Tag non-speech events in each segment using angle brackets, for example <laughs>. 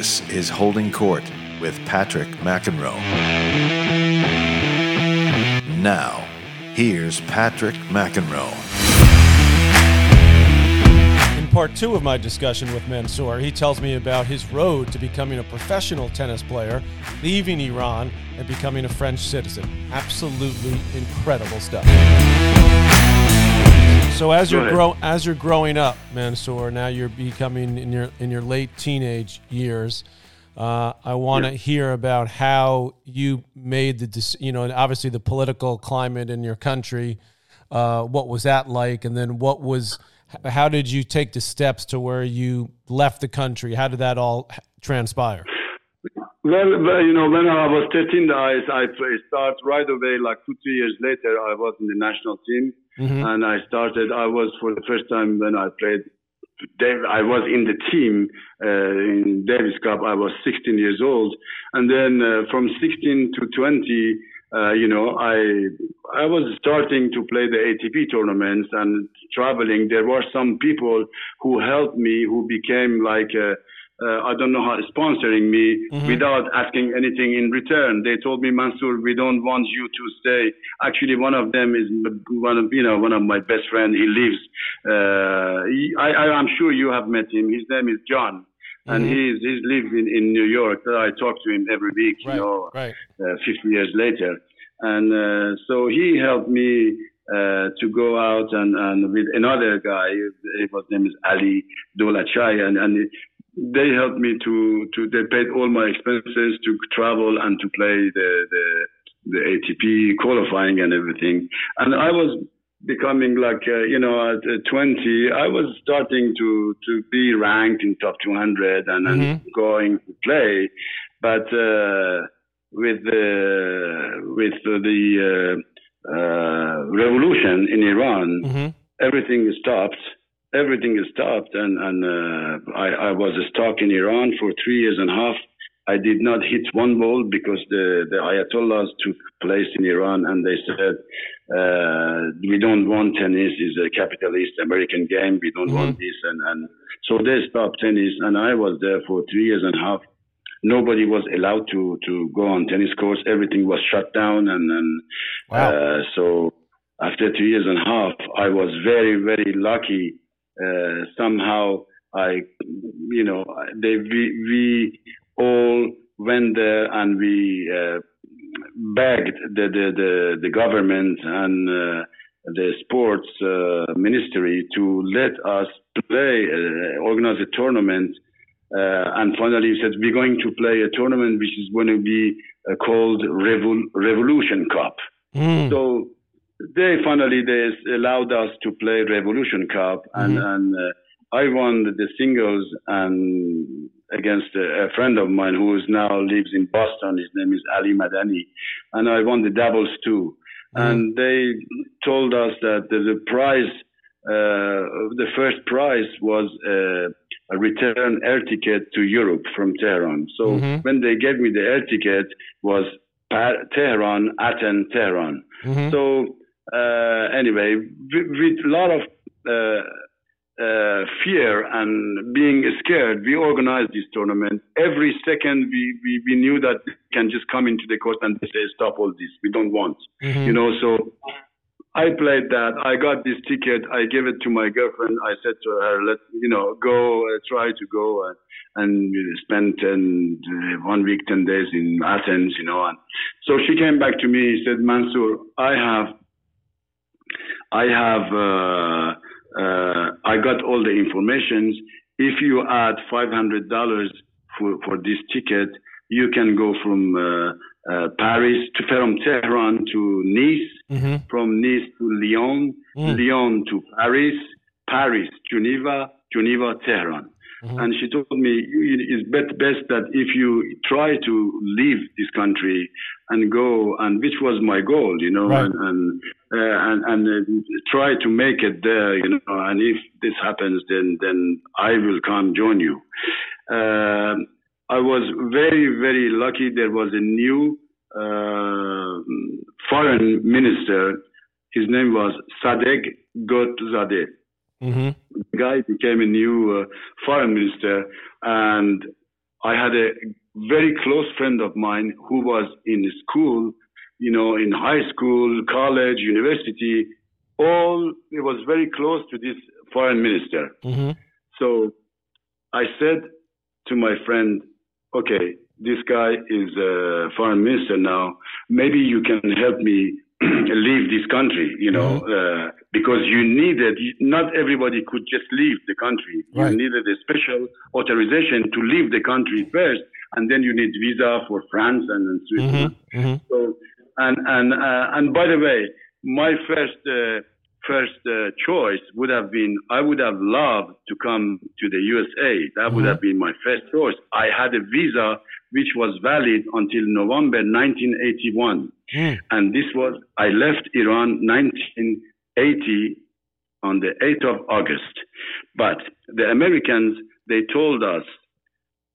This is Holding Court with Patrick McEnroe. Now, here's Patrick McEnroe. In part two of my discussion with Mansour, he tells me about his road to becoming a professional tennis player, leaving Iran, and becoming a French citizen. Absolutely incredible stuff. So as you're grow as you're growing up, Mansour, now you're becoming in your in your late teenage years. Uh, I want to yeah. hear about how you made the you know obviously the political climate in your country. Uh, what was that like, and then what was how did you take the steps to where you left the country? How did that all transpire? Well, you know, when I was 13, I, I start right away, like two, three years later, I was in the national team. Mm-hmm. And I started, I was for the first time when I played, I was in the team uh, in Davis Cup. I was 16 years old. And then uh, from 16 to 20, uh, you know, I I was starting to play the ATP tournaments and traveling. There were some people who helped me, who became like uh, uh, I don't know how sponsoring me mm-hmm. without asking anything in return. They told me, Mansour, we don't want you to stay. Actually, one of them is one of you know one of my best friends. He lives. Uh, he, I, I'm sure you have met him. His name is John. And mm-hmm. he's he's lives in, in New York. I talk to him every week, you right, know, right. Uh, 50 years later. And uh, so he helped me uh, to go out and, and with another guy, his name is Ali Dolachai, and, and they helped me to to they paid all my expenses to travel and to play the the the ATP qualifying and everything. And I was becoming like uh, you know at 20 I was starting to to be ranked in top 200 and, mm-hmm. and going to play but uh, with the with the uh, uh revolution in Iran mm-hmm. everything stopped everything is stopped, and and uh, I, I was stuck in Iran for three years and a half. I did not hit one ball because the, the Ayatollahs took place in Iran and they said, uh, we don't want tennis. It's a capitalist American game. We don't mm-hmm. want this. And, and so they stopped tennis and I was there for three years and a half. Nobody was allowed to, to go on tennis courts. Everything was shut down. And, and wow. uh, so after three years and a half, I was very, very lucky uh, somehow I, you know, they we, we all went there and we uh, begged the, the the the government and uh, the sports uh, ministry to let us play, uh, organize a tournament. and finally, he said we're going to play a tournament which is going to be called Revol- Revolution Cup. Mm. So they finally they allowed us to play Revolution Cup, and mm-hmm. and uh, I won the singles and against a, a, friend of mine who is now lives in Boston. His name is Ali Madani, and I won the doubles too. Mm-hmm. And they told us that the, the prize, uh, the first prize was uh, a return air ticket to Europe from Tehran. So mm-hmm. when they gave me the air ticket, was Tehran, Athens, Tehran. Mm-hmm. So uh, anyway, with, with, a lot of uh, uh, fear and being scared, we organized this tournament. Every second, we, we, we knew that we can just come into the court and say, stop all this. We don't want, mm-hmm. you know, so I played that. I got this ticket. I gave it to my girlfriend. I said to her, "Let you know, go uh, try to go and, and spend ten, uh, one week, ten days in Athens, you know." And so she came back to me. And said, "Mansour, I have I have, uh, uh, I got all the informations. If you add $500 for, for this ticket, you can go from uh, uh, Paris to from Tehran to Nice, mm-hmm. from Nice to Lyon, mm. Lyon to Paris, Paris, Geneva, Geneva, Tehran. Mm-hmm. And she told me it's best that if you try to leave this country and go, and which was my goal, you know, right. and and, uh, and, and uh, try to make it there, you know, and if this happens, then then I will come join you. Uh, I was very very lucky. There was a new uh, foreign minister. His name was Sadegh Ghotbzadeh. Mm-hmm. The guy became a new uh, foreign minister, and I had a very close friend of mine who was in school, you know, in high school, college, university. All it was very close to this foreign minister. Mm-hmm. So I said to my friend, okay, this guy is a foreign minister now. Maybe you can help me <clears throat> leave this country, you know, Mm-hmm. uh, because you needed, not everybody could just leave the country. Right. You needed a special authorization to leave the country first, and then you need visa for France and, and Switzerland. Mm-hmm. So, and and uh, and by the way, my first uh, first uh, choice would have been I would have loved to come to the USA. That would Mhm. have been my first choice. I had a visa which was valid until November 1981, Mm. and this was I left Iran 1980 on the 8th of August. But the Americans they told us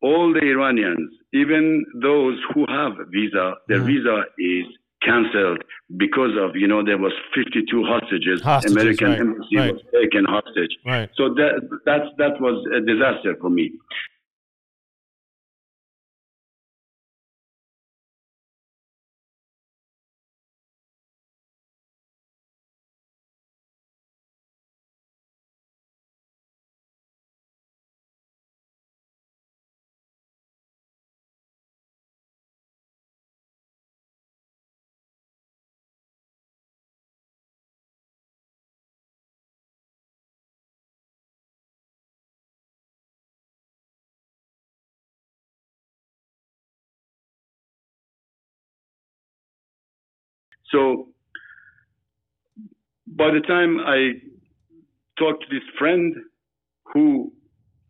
all the Iranians, even those who have visa, their Mhm. visa is cancelled because of you know there was 52 hostages. Hostages, American right, embassy right. was taken hostage. Right. So that that's that was a disaster for me. So by the time I talked to this friend who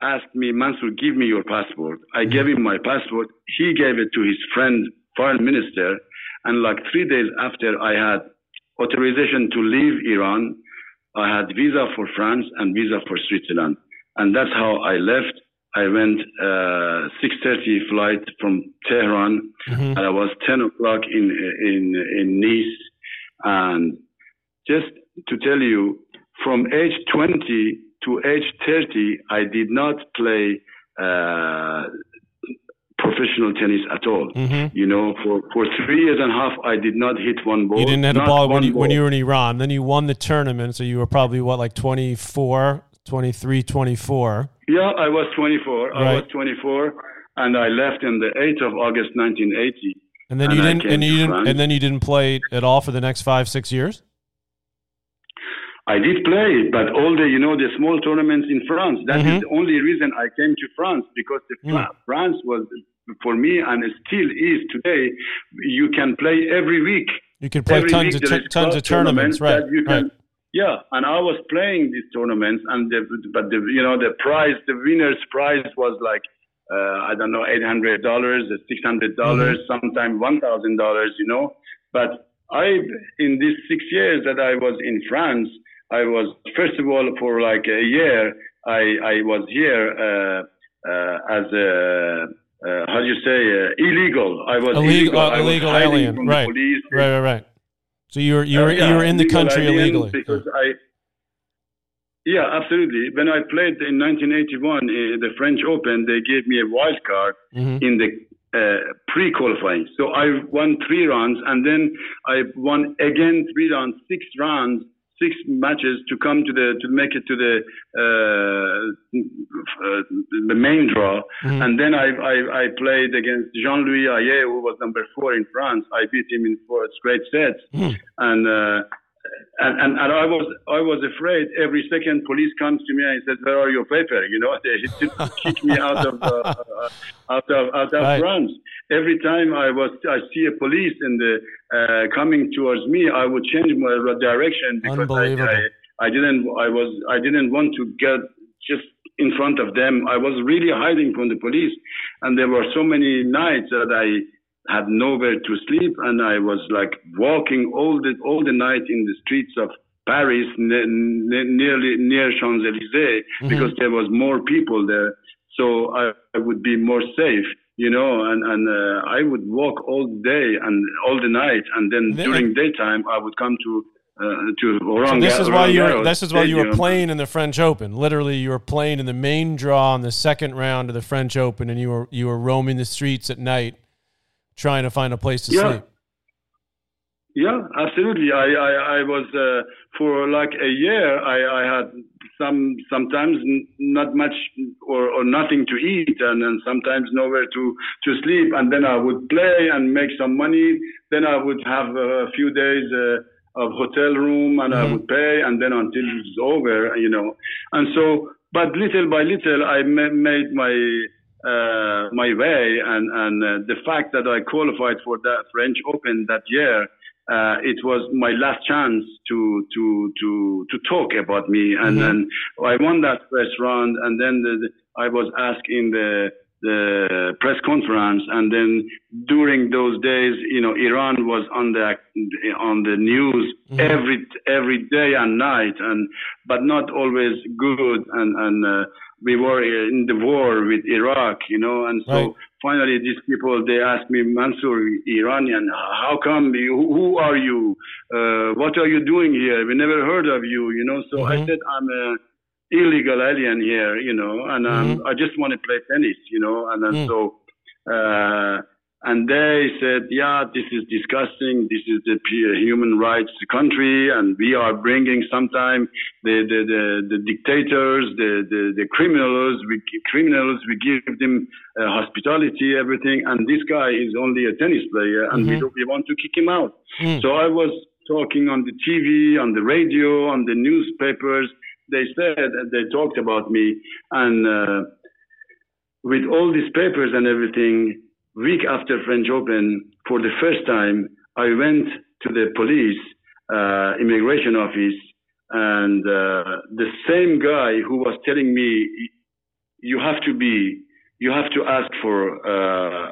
asked me, Mansour, give me your passport. I mm-hmm. gave him my passport. He gave it to his friend, foreign minister. And like three days after I had authorization to leave Iran, I had visa for France and visa for Switzerland. And that's how I left. I went uh, 6.30 flight from Tehran Mhm. and I was 10 o'clock in, in, in Nice. And just to tell you, from age 20 to age 30, I did not play uh, professional tennis at all. Mhm. You know, for, for three years and a half, I did not hit one ball. You didn't hit a ball when you when you were in Iran. Then you won the tournament, so you were probably what like 24, 23, 24. Yeah, I was 24. I was 24, and I left in the 8th of August 1980. And then And you didn't and you didn't and then you didn't play at all for the next 5 6 years? I did play, but all the you know the small tournaments in France. That is Mhm. the only reason I came to France because the Mm. France was for me and it still is today. You can play every week. You can play Every tons week of t- tons of tournaments, right? that you can, right. Yeah, and I was playing these tournaments, and the, but the you know the prize, the winner's prize was like uh, I don't know eight hundred dollars, six hundred dollars, Mm-hmm. sometimes one thousand dollars, you know. But I, in these six years that I was in France, I was first of all for like a year, I I was here uh, uh, as a uh, how do you say uh, illegal. I was Illegal- illegal. uh, I was illegal alien, from right. the police. Right, right, right. So you were you were Uh, yeah, you were in the country illegally. Because I, yeah, absolutely. When I played in 1981 uh, the French Open, they gave me a wild card Mhm. in the uh, pre-qualifying. So I won three rounds, and then I won again three rounds, six rounds, six matches to come to the to make it to the uh, uh, the main draw. Mhm. And then I, I I played against Jean-Louis Haillet, who was number four in France. I beat him in four straight sets Mhm. and, uh, and and and I was I was afraid every second police comes to me and says where are your paper? You know <laughs> they kick me out of uh, uh, out of out of Right. France. Every time I was I see a police in the uh, coming towards me I would change my direction because I, I I didn't I was I didn't want to get just in front of them. I was really hiding from the police. And there were so many nights that I had nowhere to sleep, and I was like walking all the all the night in the streets of Paris, ne- ne- nearly near Champs Elysees, Mhm. because there was more people there, so I, I would be more safe, you know. And and uh, I would walk all day and all the night, and then Then- during daytime I would come to uh, to Roland. So this is why you were, this is why you were playing in the French Open. Literally, you were playing in the main draw in the second round of the French Open, and you were you were roaming the streets at night, trying to find a place to Yeah. sleep. Yeah, absolutely. I I, I was uh, for like a year. I, I had some sometimes not much or, or nothing to eat, and then sometimes nowhere to to sleep. And then I would play and make some money. Then I would have a few days. Uh, of hotel room and I Mhm. would pay and then until it's over, you know. And so, but little by little, I ma- made my uh, my way, and and uh, the fact that I qualified for that French Open that year, uh, it was my last chance to to to to talk about me, and Mhm. then I won that first round, and then the, the- I was asked in the the press conference, and then during those days, you know, Iran was on the on the news Mhm. every every day and night, and but not always good, and and uh, we were in the war with Iraq, you know, and so Right. finally these people they asked me, Mansour, Iranian, how come you? Who are you? Uh, what are you doing here? We never heard of you, you know. So I Mhm. said I'm a illegal alien here, you know, and um, Mhm. I just want to play tennis, you know, and then Mm. so. Uh, and they said, yeah, this is disgusting. This is the human rights country, and we are bringing sometime the the, the, the dictators, the, the, the criminals, we criminals, we give them uh, hospitality, everything, and this guy is only a tennis player, and we, Mhm. do, we want to kick him out. Mm. So I was talking on the TV, on the radio, on the newspapers. They said they talked about me, and uh, with all these papers and everything, week after French Open, for the first time, I went to the police uh, immigration office, and uh, the same guy who was telling me, "You have to be, you have to ask for uh,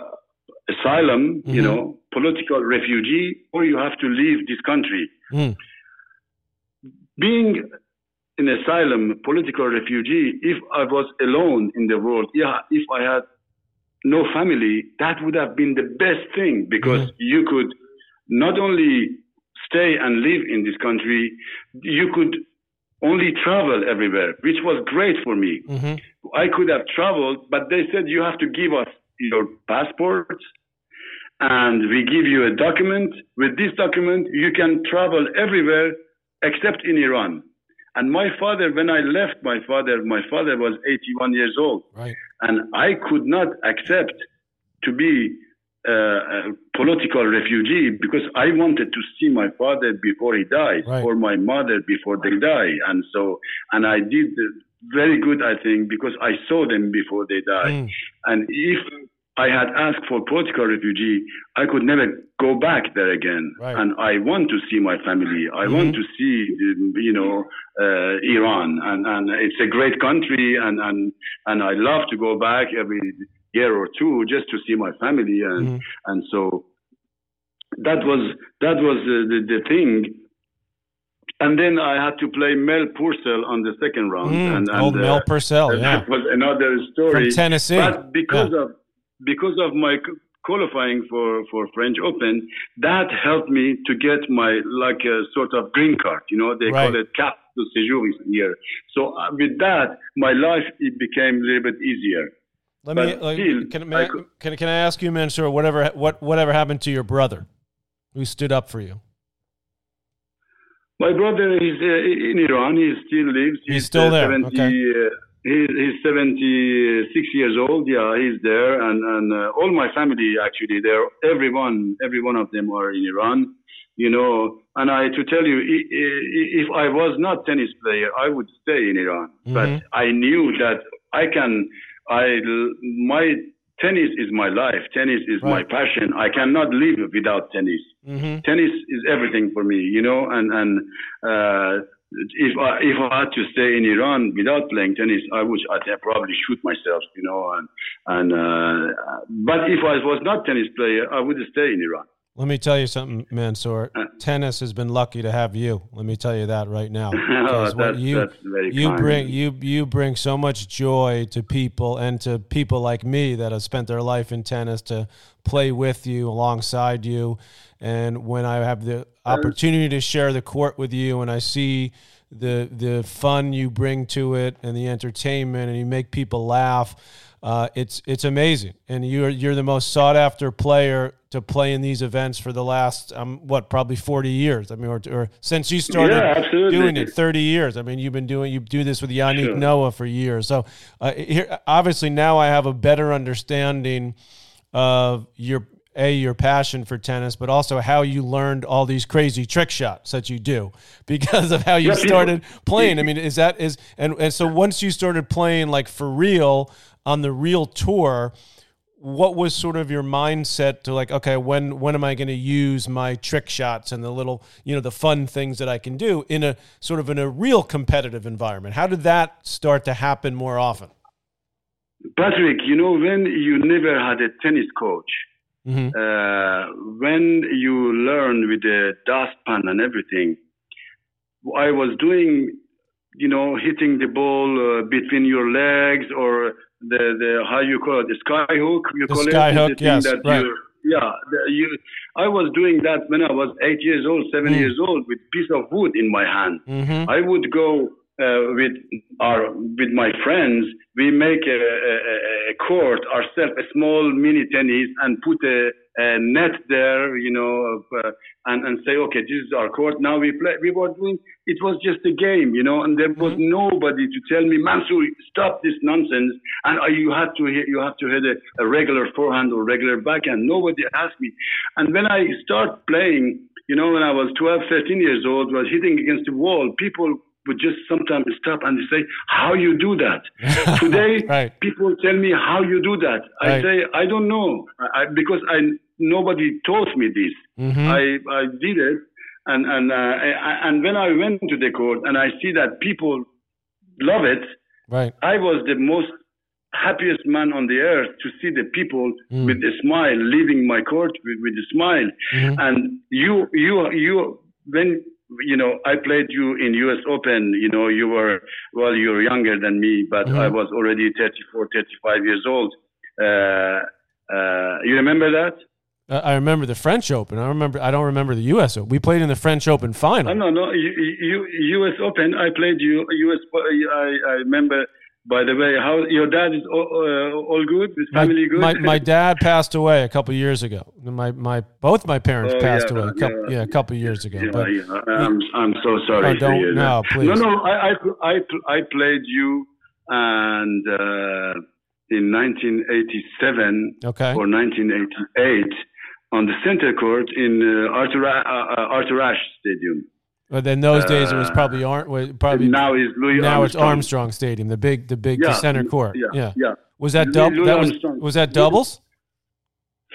asylum, you Mhm. know, political refugee, or you have to leave this country." Mm. being an asylum political refugee, if I was alone in the world, yeah, if I had no family, that would have been the best thing because you could not only stay and live in this country, you could only travel everywhere, which was great for me. hmm I could have traveled, but they said you have to give us your passport and we give you a document. With this document, you can travel everywhere except in Iran. And my father, when I left my father, my father was 81 years old, Right. and I could not accept to be uh, a political refugee because I wanted to see my father before he died Right. or my mother before they die. And so, and I did very good, I think, because I saw them before they died. Mm. And if I had asked for political refugee, I could never go back there again. Right. And I want to see my family. I want Mhm. to see, you know, uh, Iran. And, and it's a great country. And, and, and I love to go back every year or two just to see my family. And, Mhm. and so that was, that was the, the, the thing. And then I had to play Mel Purcell on the second round. Mm. And, and, Old Mel uh, Purcell, yeah, that was another story. from Tennessee. But because of because of my qualifying for for French Open, that helped me to get my like a sort of green card. You know, they Right. call it carte de séjour here. So uh, with that, my life it became a little bit easier. Let me. but Like, still, can, I may, could- can can I ask you, Mansour, whatever what whatever happened to your brother, who stood up for you? My brother is uh, in Iran. He still lives. He's still there, 70, okay. uh, he, he's 76 years old. Yeah, he's there, and and uh, all my family actually there. Everyone, every one of them are in Iran. You know, and I to tell you, if I was not tennis player, I would stay in Iran. Mhm. But I knew that I can. I my tennis is my life. Tennis is my passion. I cannot live without tennis Mm-hmm. tennis is everything for me, you know, and and uh, if I if I had to stay in Iran without playing tennis, I would I'd probably shoot myself, you know, and and uh, but if I was not tennis player, I would stay in Iran. Let me tell you something, Mansour. Uh, Tennis has been lucky to have you. Let me tell you that right now. <laughs> oh, that's, you, that's you bring you you bring so much joy to people and to people like me that have spent their life in tennis to play with you alongside you. And when I have the opportunity to share the court with you, and I see the the fun you bring to it and the entertainment, and you make people laugh uh, it's it's amazing, and you're you're the most sought after player to play in these events for the last um, what probably forty years. I mean, or, or since you started yeah, doing it, thirty years. I mean, you've been doing you do this with Yannick sure. Noah for years. So uh, here, obviously, now I have a better understanding of your a your passion for tennis, but also how you learned all these crazy trick shots that you do <laughs> because of how you started playing. I mean, is that is and and so once you started playing like for real on the real tour, what was sort of your mindset to like, okay, when when am I going to use my trick shots and the little, you know, the fun things that I can do in a sort of in a real competitive environment? How did that start to happen more often? Patrick, you know, when you never had a tennis coach, mm-hmm. uh, when you learn with the dustpan and everything, I was doing, you know, hitting the ball uh, between your legs or the the how you call it the sky hook you the call sky it hook yes right. yeah the, you I was doing that when I was eight years old seven mm. years old with piece of wood in my hand mm-hmm. I would go uh, with our with my friends we make a, a, a court ourselves a small mini tennis and put a uh, net there, you know, uh, and and say, okay, this is our court. Now we play. We were doing. It was just a game, you know, and there was mm-hmm. nobody to tell me, Mansour, stop this nonsense. And uh, you had to hit, you have to hit a, a regular forehand or regular backhand. Nobody asked me. And when I start playing, you know, when I was 12, 13 years old, was hitting against the wall. People would just sometimes stop and say, "How you do that?" <laughs> Today, right. people tell me how you do that. I right. say, "I don't know," I, because I nobody taught me this. Mm-hmm. I, I did it, and and uh, and when I went to the court and I see that people love it, right? I was the most happiest man on the earth to see the people mm. with a smile leaving my court with, with a smile. Mm-hmm. And you you you when you know I played you in U.S. Open. You know you were well you're younger than me, but mm-hmm. I was already 34, 35 years old. Uh, uh, you remember that? I remember the French Open. I remember. I don't remember the U.S. Open. We played in the French Open final. Oh, no, no, U.S. Open. I played you. U.S. I, I remember. By the way, how your dad is all, uh, all good? His family good? My, my <laughs> dad passed away a couple years ago. My my both my parents oh, passed yeah, away. A couple, yeah. yeah, a couple years ago. Yeah, but yeah. I'm I'm so sorry. I don't. No, please. No, no. I I I, I played you and uh, in 1987 okay. or 1988 on the center court in uh, Arthur, uh, uh, Arthur Ashe Stadium. But then those days, it was probably Ar- probably now is Louis now Armstrong. it's Armstrong Stadium, the big the big yeah, center court. Yeah, yeah. yeah. Was that double? That was was that doubles?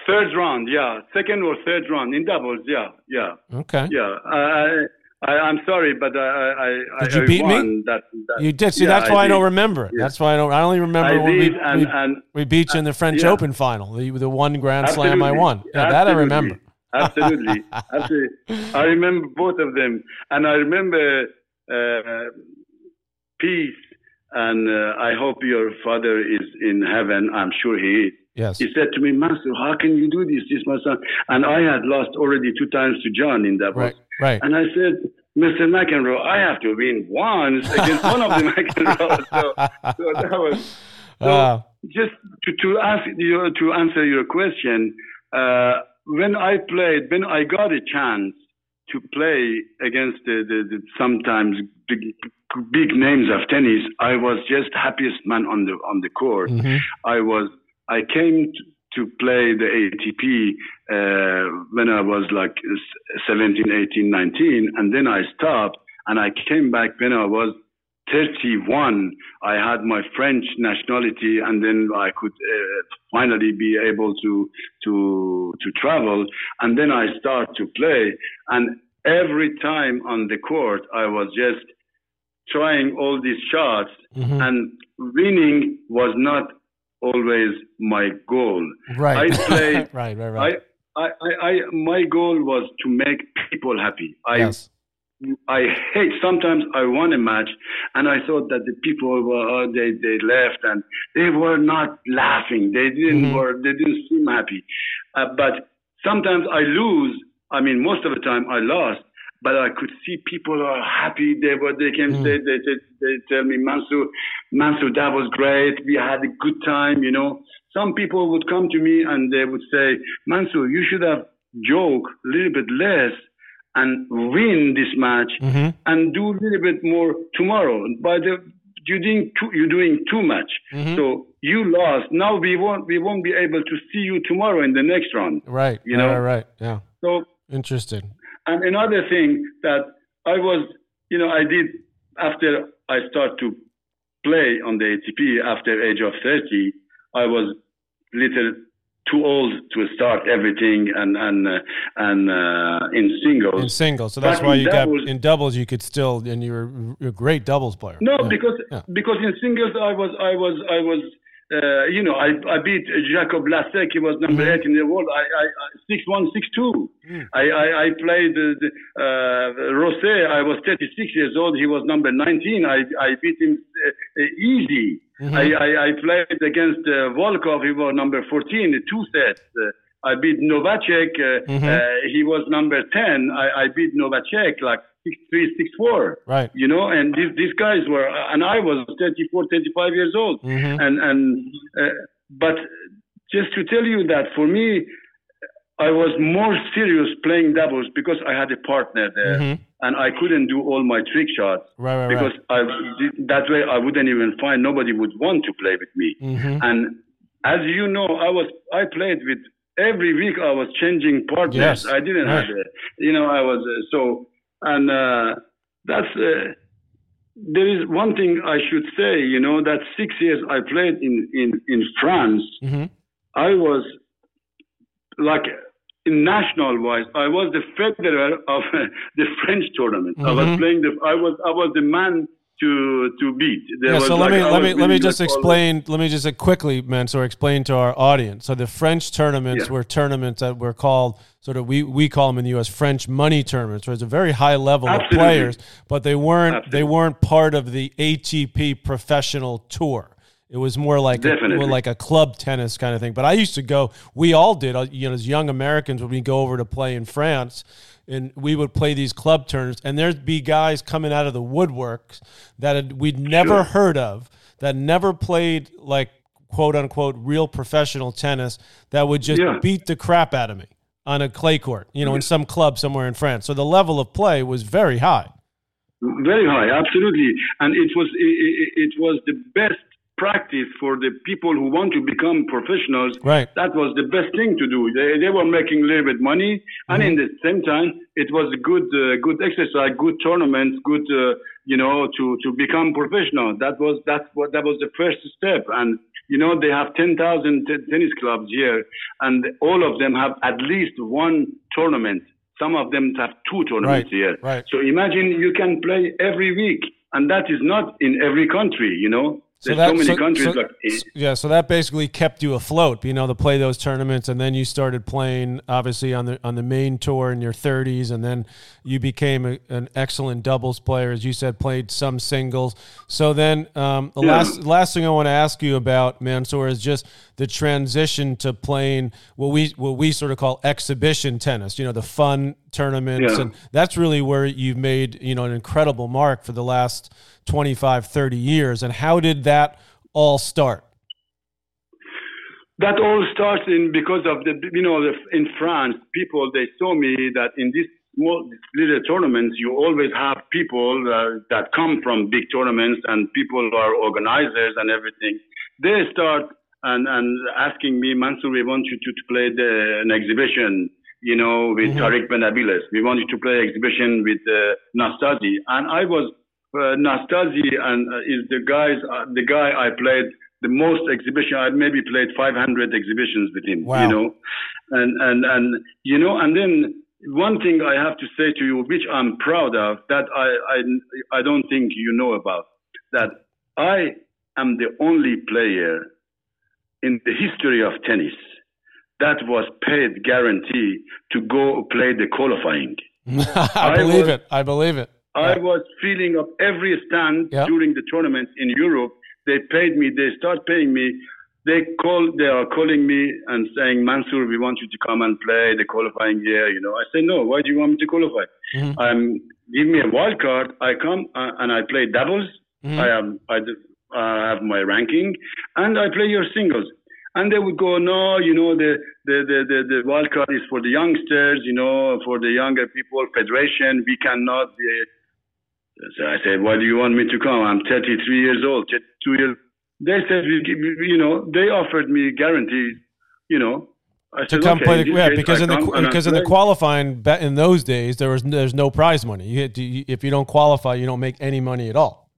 Third round, yeah. Second or third round in doubles, yeah, yeah. Okay. Yeah. Uh, I, am sorry, but I, I, did you I beat me? That, that, you did. See, yeah, that's why I, I don't remember. Yeah. That's why I don't. I only remember when did, we, and, we, and, we, beat you in the French. Open final, the, the one Grand Absolutely. Slam I won. Yeah, that I remember. Absolutely, absolutely. I remember both of them, and I remember uh, peace. And uh, I hope your father is in heaven. I'm sure he is. Yes. He said to me, Master, how can you do this? This my son. And I had lost already two times to John in that right. Right. And I said, Mr. McEnroe, I have to win once against one of the <laughs> McEnroe. So, so that was so uh, just to, to ask you to answer your question. Uh, when I played, when I got a chance to play against the, the, the sometimes big, big names of tennis, I was just happiest man on the on the court. Mm-hmm. I was I came to, to play the ATP uh, when I was like 17, 18, 19, and then I stopped and I came back when I was 31. I had my French nationality, and then I could uh, finally be able to to to travel, and then I start to play, and every time on the court, I was just trying all these shots, mm-hmm. and winning was not always my goal. Right. I <laughs> played. right, right, right. I, I, I, my goal was to make people happy. I, yes. I hate sometimes I won a match and I thought that the people were uh, they they left and they were not laughing. They didn't Mhm. were they didn't seem happy. Uh, but sometimes I lose I mean most of the time I lost but I could see people are happy. They were they came Mm. say they, they they tell me Mansour Mansour that was great. We had a good time you know. Some people would come to me and they would say Mansour you should have joke a little bit less and win this match hmm and do a little bit more tomorrow. By the you're doing too, you're doing too much. Mhm. So you lost. Now we won't we won't be able to see you tomorrow in the next round. Right. You know? Right. Right. Yeah. So Interesting. and another thing that I was, you know, I did after I start to play on the ATP after age of 30, I was little too old to start everything and and uh, and uh, in singles. In singles, so that's But why you got in doubles. You could still, and you were a great doubles player. No, Yeah. because Yeah. because in singles I was I was I was uh, you know I, I beat Jakob Hlasek. He was number Mhm. eight in the world. I, I, I six one six two. Mm. I, I I played uh, the, uh, Rosset. I was 36 years old. He was number 19. I I beat him easy. Mhm. I, I I played against uh, Volkov. He was number 14. Two sets. Uh, I beat Novacek. Uh, Mhm. uh, he was number 10. I, I beat Novacek like six three six four Right. you know and these, these guys were and i was 34 35 years old Mhm. and and uh, but just to tell you that for me i was more serious playing doubles because i had a partner there Mhm. And i couldn't do all my trick shots Right. Right. because I, that way i wouldn't even find nobody would want to play with me Right. hmm and as you know i was i played with every week i was changing partners Yes, i didn't right. have a, you know i was uh, so and uh, that's uh, there is one thing i should say you know that six years i played in in in france hmm i was like in national wise i was the federer of <laughs> the french tournament i was Mhm. playing the i was i was the man to to beat There Yeah. So let like- me let me let me just explain. Let me just uh, quickly, Mansour, explain to our audience. So the French tournaments Yeah. were tournaments that were called sort of we we call them in the U.S. French money tournaments. Where it's a very high level Absolutely. of players, but they weren't they weren't part of the ATP professional tour. It was more like a, more like a club tennis kind of thing. But I used to go. We all did. uh, You know, as young Americans, when we go over to play in France, and we would play these club tournaments, and there'd be guys coming out of the woodworks that had, we'd never Sure. heard of, that never played like quote unquote real professional tennis, that would just Yeah. beat the crap out of me on a clay court, you know, in some club somewhere in France. So the level of play was very high. Very high, absolutely, and it was it, it was the best practice for the people who want to become professionals. Right. That was the best thing to do. They, they were making a little bit money, and in the same time, it was a good uh, good exercise, good tournament, good uh, you know to to become professional. That was that's what that was the first step, and you know they have ten thousand t- tennis clubs here, and all of them have at least one tournament. Some of them have two tournaments Right, here. right. So imagine you can play every week, and that is not in every country. You know, So there's that- so many so- countries. so- like, Yeah, so that basically kept you afloat, you know, to play those tournaments, and then you started playing, obviously on the on the main tour in your 30s, and then you became a, an excellent doubles player, as you said, played some singles. So then, um, the Yeah. last last thing I want to ask you about Mansour is just the transition to playing what we what we sort of call exhibition tennis, you know, the fun tournaments, Yeah. and that's really where you've made you know an incredible mark for the last 25, 30 years. And how did that all start? that all starts in because of the you know the, in France people they saw me that in these small little tournaments you always have people uh, that come from big tournaments and people who are organizers and everything they start and and asking me Mansour we want you to, to play the, an exhibition you know with Mhm. Tarik Benhabiles we want you to play exhibition with uh, Nastase and I was uh, Nastase and uh, is the guys uh, the guy I played the most exhibition. I maybe played 500 exhibitions with him. Wow. You know, and and and you know, and then one thing I have to say to you, which I'm proud of, that I I I don't think you know about, that I am the only player in the history of tennis that was paid guarantee to go play the qualifying. <laughs> I, believe was, it. I believe it. I yeah. was feeling of every stand yep. during the tournament in Europe. They paid me. They start paying me. They call. They are calling me and saying, Mansour, we want you to come and play the qualifying year. You know, I say no. Why do you want me to qualify? Mm-hmm. Um, give me a wild card. I come uh, and I play doubles. Mm-hmm. I am. I, I have my ranking, and I play your singles. And they would go, no, you know, the, the, the, the, the wild card is for the youngsters, you know, for the younger people, federation. We cannot be. So I said, why do you want me to come? I'm 33 years old, 32 years. They said, you know, they offered me guarantees, you know. I to said, come okay, play the, yeah, because in the because in the qualifying bet in those days there was there's no prize money. You, to, if you don't qualify, you don't make any money at all.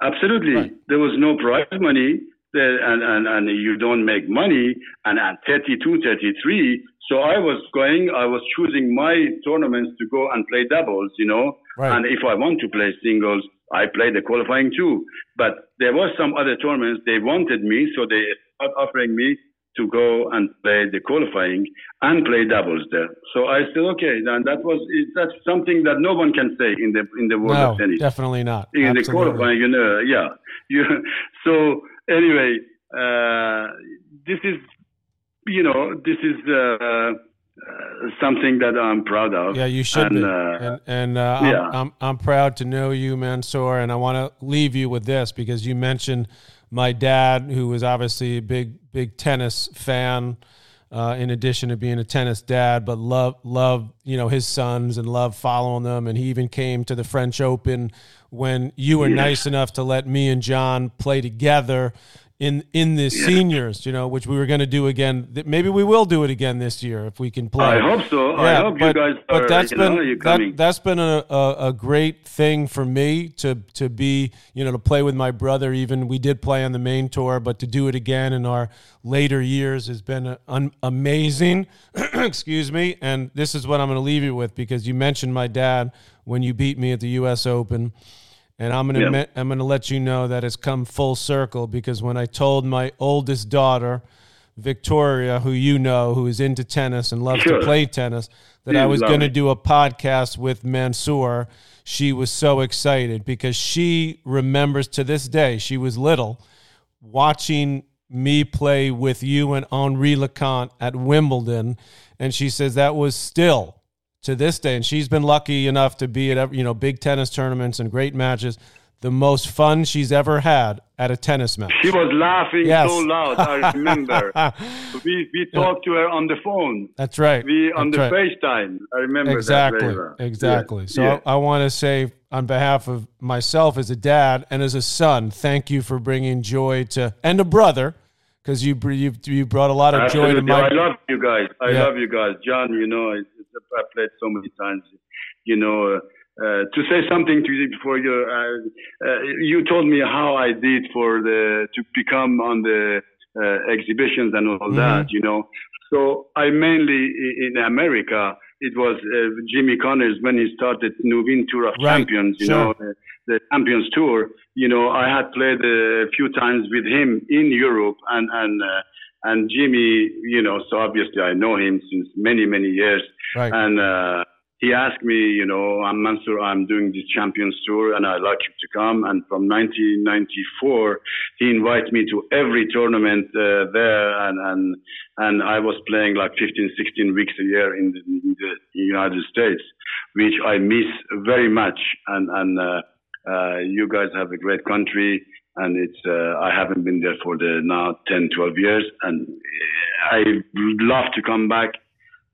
Absolutely, right. there was no prize money and, and, and you don't make money. And at 32, 33, so I was going, I was choosing my tournaments to go and play doubles, you know. Right. And if I want to play singles, I play the qualifying too. But there was some other tournaments they wanted me, so they started offering me to go and play the qualifying and play doubles there. So I said, okay, and that was that's something that no one can say in the in the world no, of tennis. Definitely not. In Absolutely. the qualifying, you know, yeah. <laughs> You so anyway, uh, this is, you know, this is uh, uh, something that I'm proud of. Yeah, you should and. Uh, and, and uh, yeah. I'm, I'm, I'm, proud to know you, Mansour. And I want to leave you with this because you mentioned my dad, who was obviously a big, big tennis fan. Uh, in addition to being a tennis dad, but love love you know his sons and love following them, and he even came to the French Open when you were yeah. nice enough to let me and John play together in in the yeah. seniors, you know, which we were going to do again. Maybe we will do it again this year if we can play. I hope so. Yeah, I hope but, you guys. But are, that's been that, that's been a, a, a, great thing for me to to be you know to play with my brother. Even we did play on the main tour, but to do it again in our later years has been an, amazing. <clears throat> Excuse me. And this is what I'm going to leave you with because you mentioned my dad when you beat me at the U.S. Open. And I'm gonna. I'm gonna let you know that it's come full circle because when I told my oldest daughter, Victoria, who you know, who is into tennis and loves sure. to play tennis, that I was going to do a podcast with Mansour, she was so excited because she remembers to this day, she was little, watching me play with you and Henri Leconte at Wimbledon. And she says that was still to this day, and she's been lucky enough to be at you know big tennis tournaments and great matches. The most fun she's ever had at a tennis match. She was laughing yes. so loud. I remember. <laughs> we we talked yeah. to her on the phone. That's right. We on That's the right. FaceTime. I remember exactly. Well. Exactly. Yeah. So yeah. I, I want to say on behalf of myself as a dad and as a son, thank you for bringing joy to and a brother because you you you brought a lot of Absolutely. joy to my. I love you guys. I love you guys, John. You know, I played so many times. You know, uh, to say something to you before you, uh, uh, you told me how I did for the to become on the uh, exhibitions and all mm-hmm. that. You know, so I mainly in America. It was uh, Jimmy Connors when he started Nuveen Tour of right. Champions. You sure. know, the, the Champions Tour. You know, I had played a few times with him in Europe and and uh, and Jimmy, you know, so obviously I know him since many, many years. Right. And uh, he asked me, you know, I'm Mansour, I'm doing this Champions Tour and I'd like you to come. And from 1994, he invited me to every tournament uh, there. And, and, and I was playing like 15, 16 weeks a year in the, in the United States, which I miss very much. And, and uh, uh, you guys have a great country and it's uh, I haven't been there for the now 10, 12 years, and I would love to come back.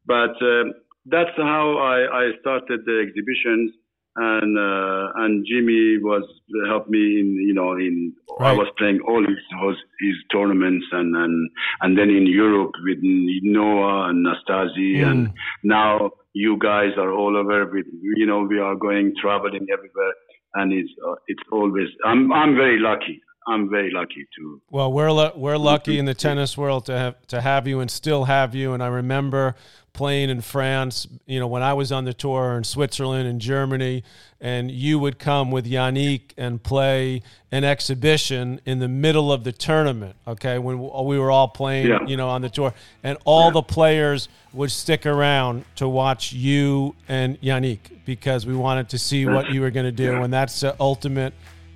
But uh, that's how I, I started the exhibitions, and uh, and Jimmy was helped me in you know in right. I was playing all his his tournaments and and and then in Europe with Noah and Nastase, mm. and now you guys are all over with you know we are going traveling everywhere and it's uh, it's always I'm I'm very lucky. I'm very lucky to. Well, we're we're lucky in the tennis world to have to have you and still have you. And I remember playing in France. You know, when I was on the tour in Switzerland and Germany, and you would come with Yannick and play an exhibition in the middle of the tournament. Okay, when we were all playing, Yeah. you know, on the tour, and all the players would stick around to watch you and Yannick because we wanted to see what you were going to do, Yeah. and that's the ultimate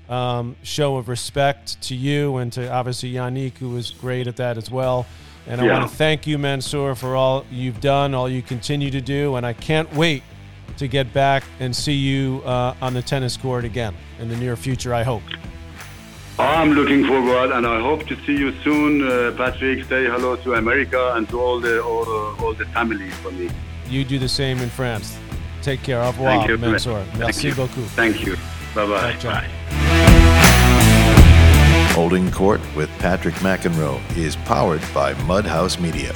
um, show of respect to you and to obviously Yannick, who was great at that as well. And I Yeah. want to thank you, Mansour, for all you've done, all you continue to do, and I can't wait to get back and see you uh, on the tennis court again in the near future. I hope. I'm looking forward, and I hope to see you soon, uh, Patrick. Say hello to America and to all the all, the- all the family for me. You do the same in France. Take care. Au revoir, Thank you. Mansour. Thank Merci you. beaucoup. Thank you. Bye-bye. Bye. Holding Court with Patrick McEnroe is powered by Mudhouse Media.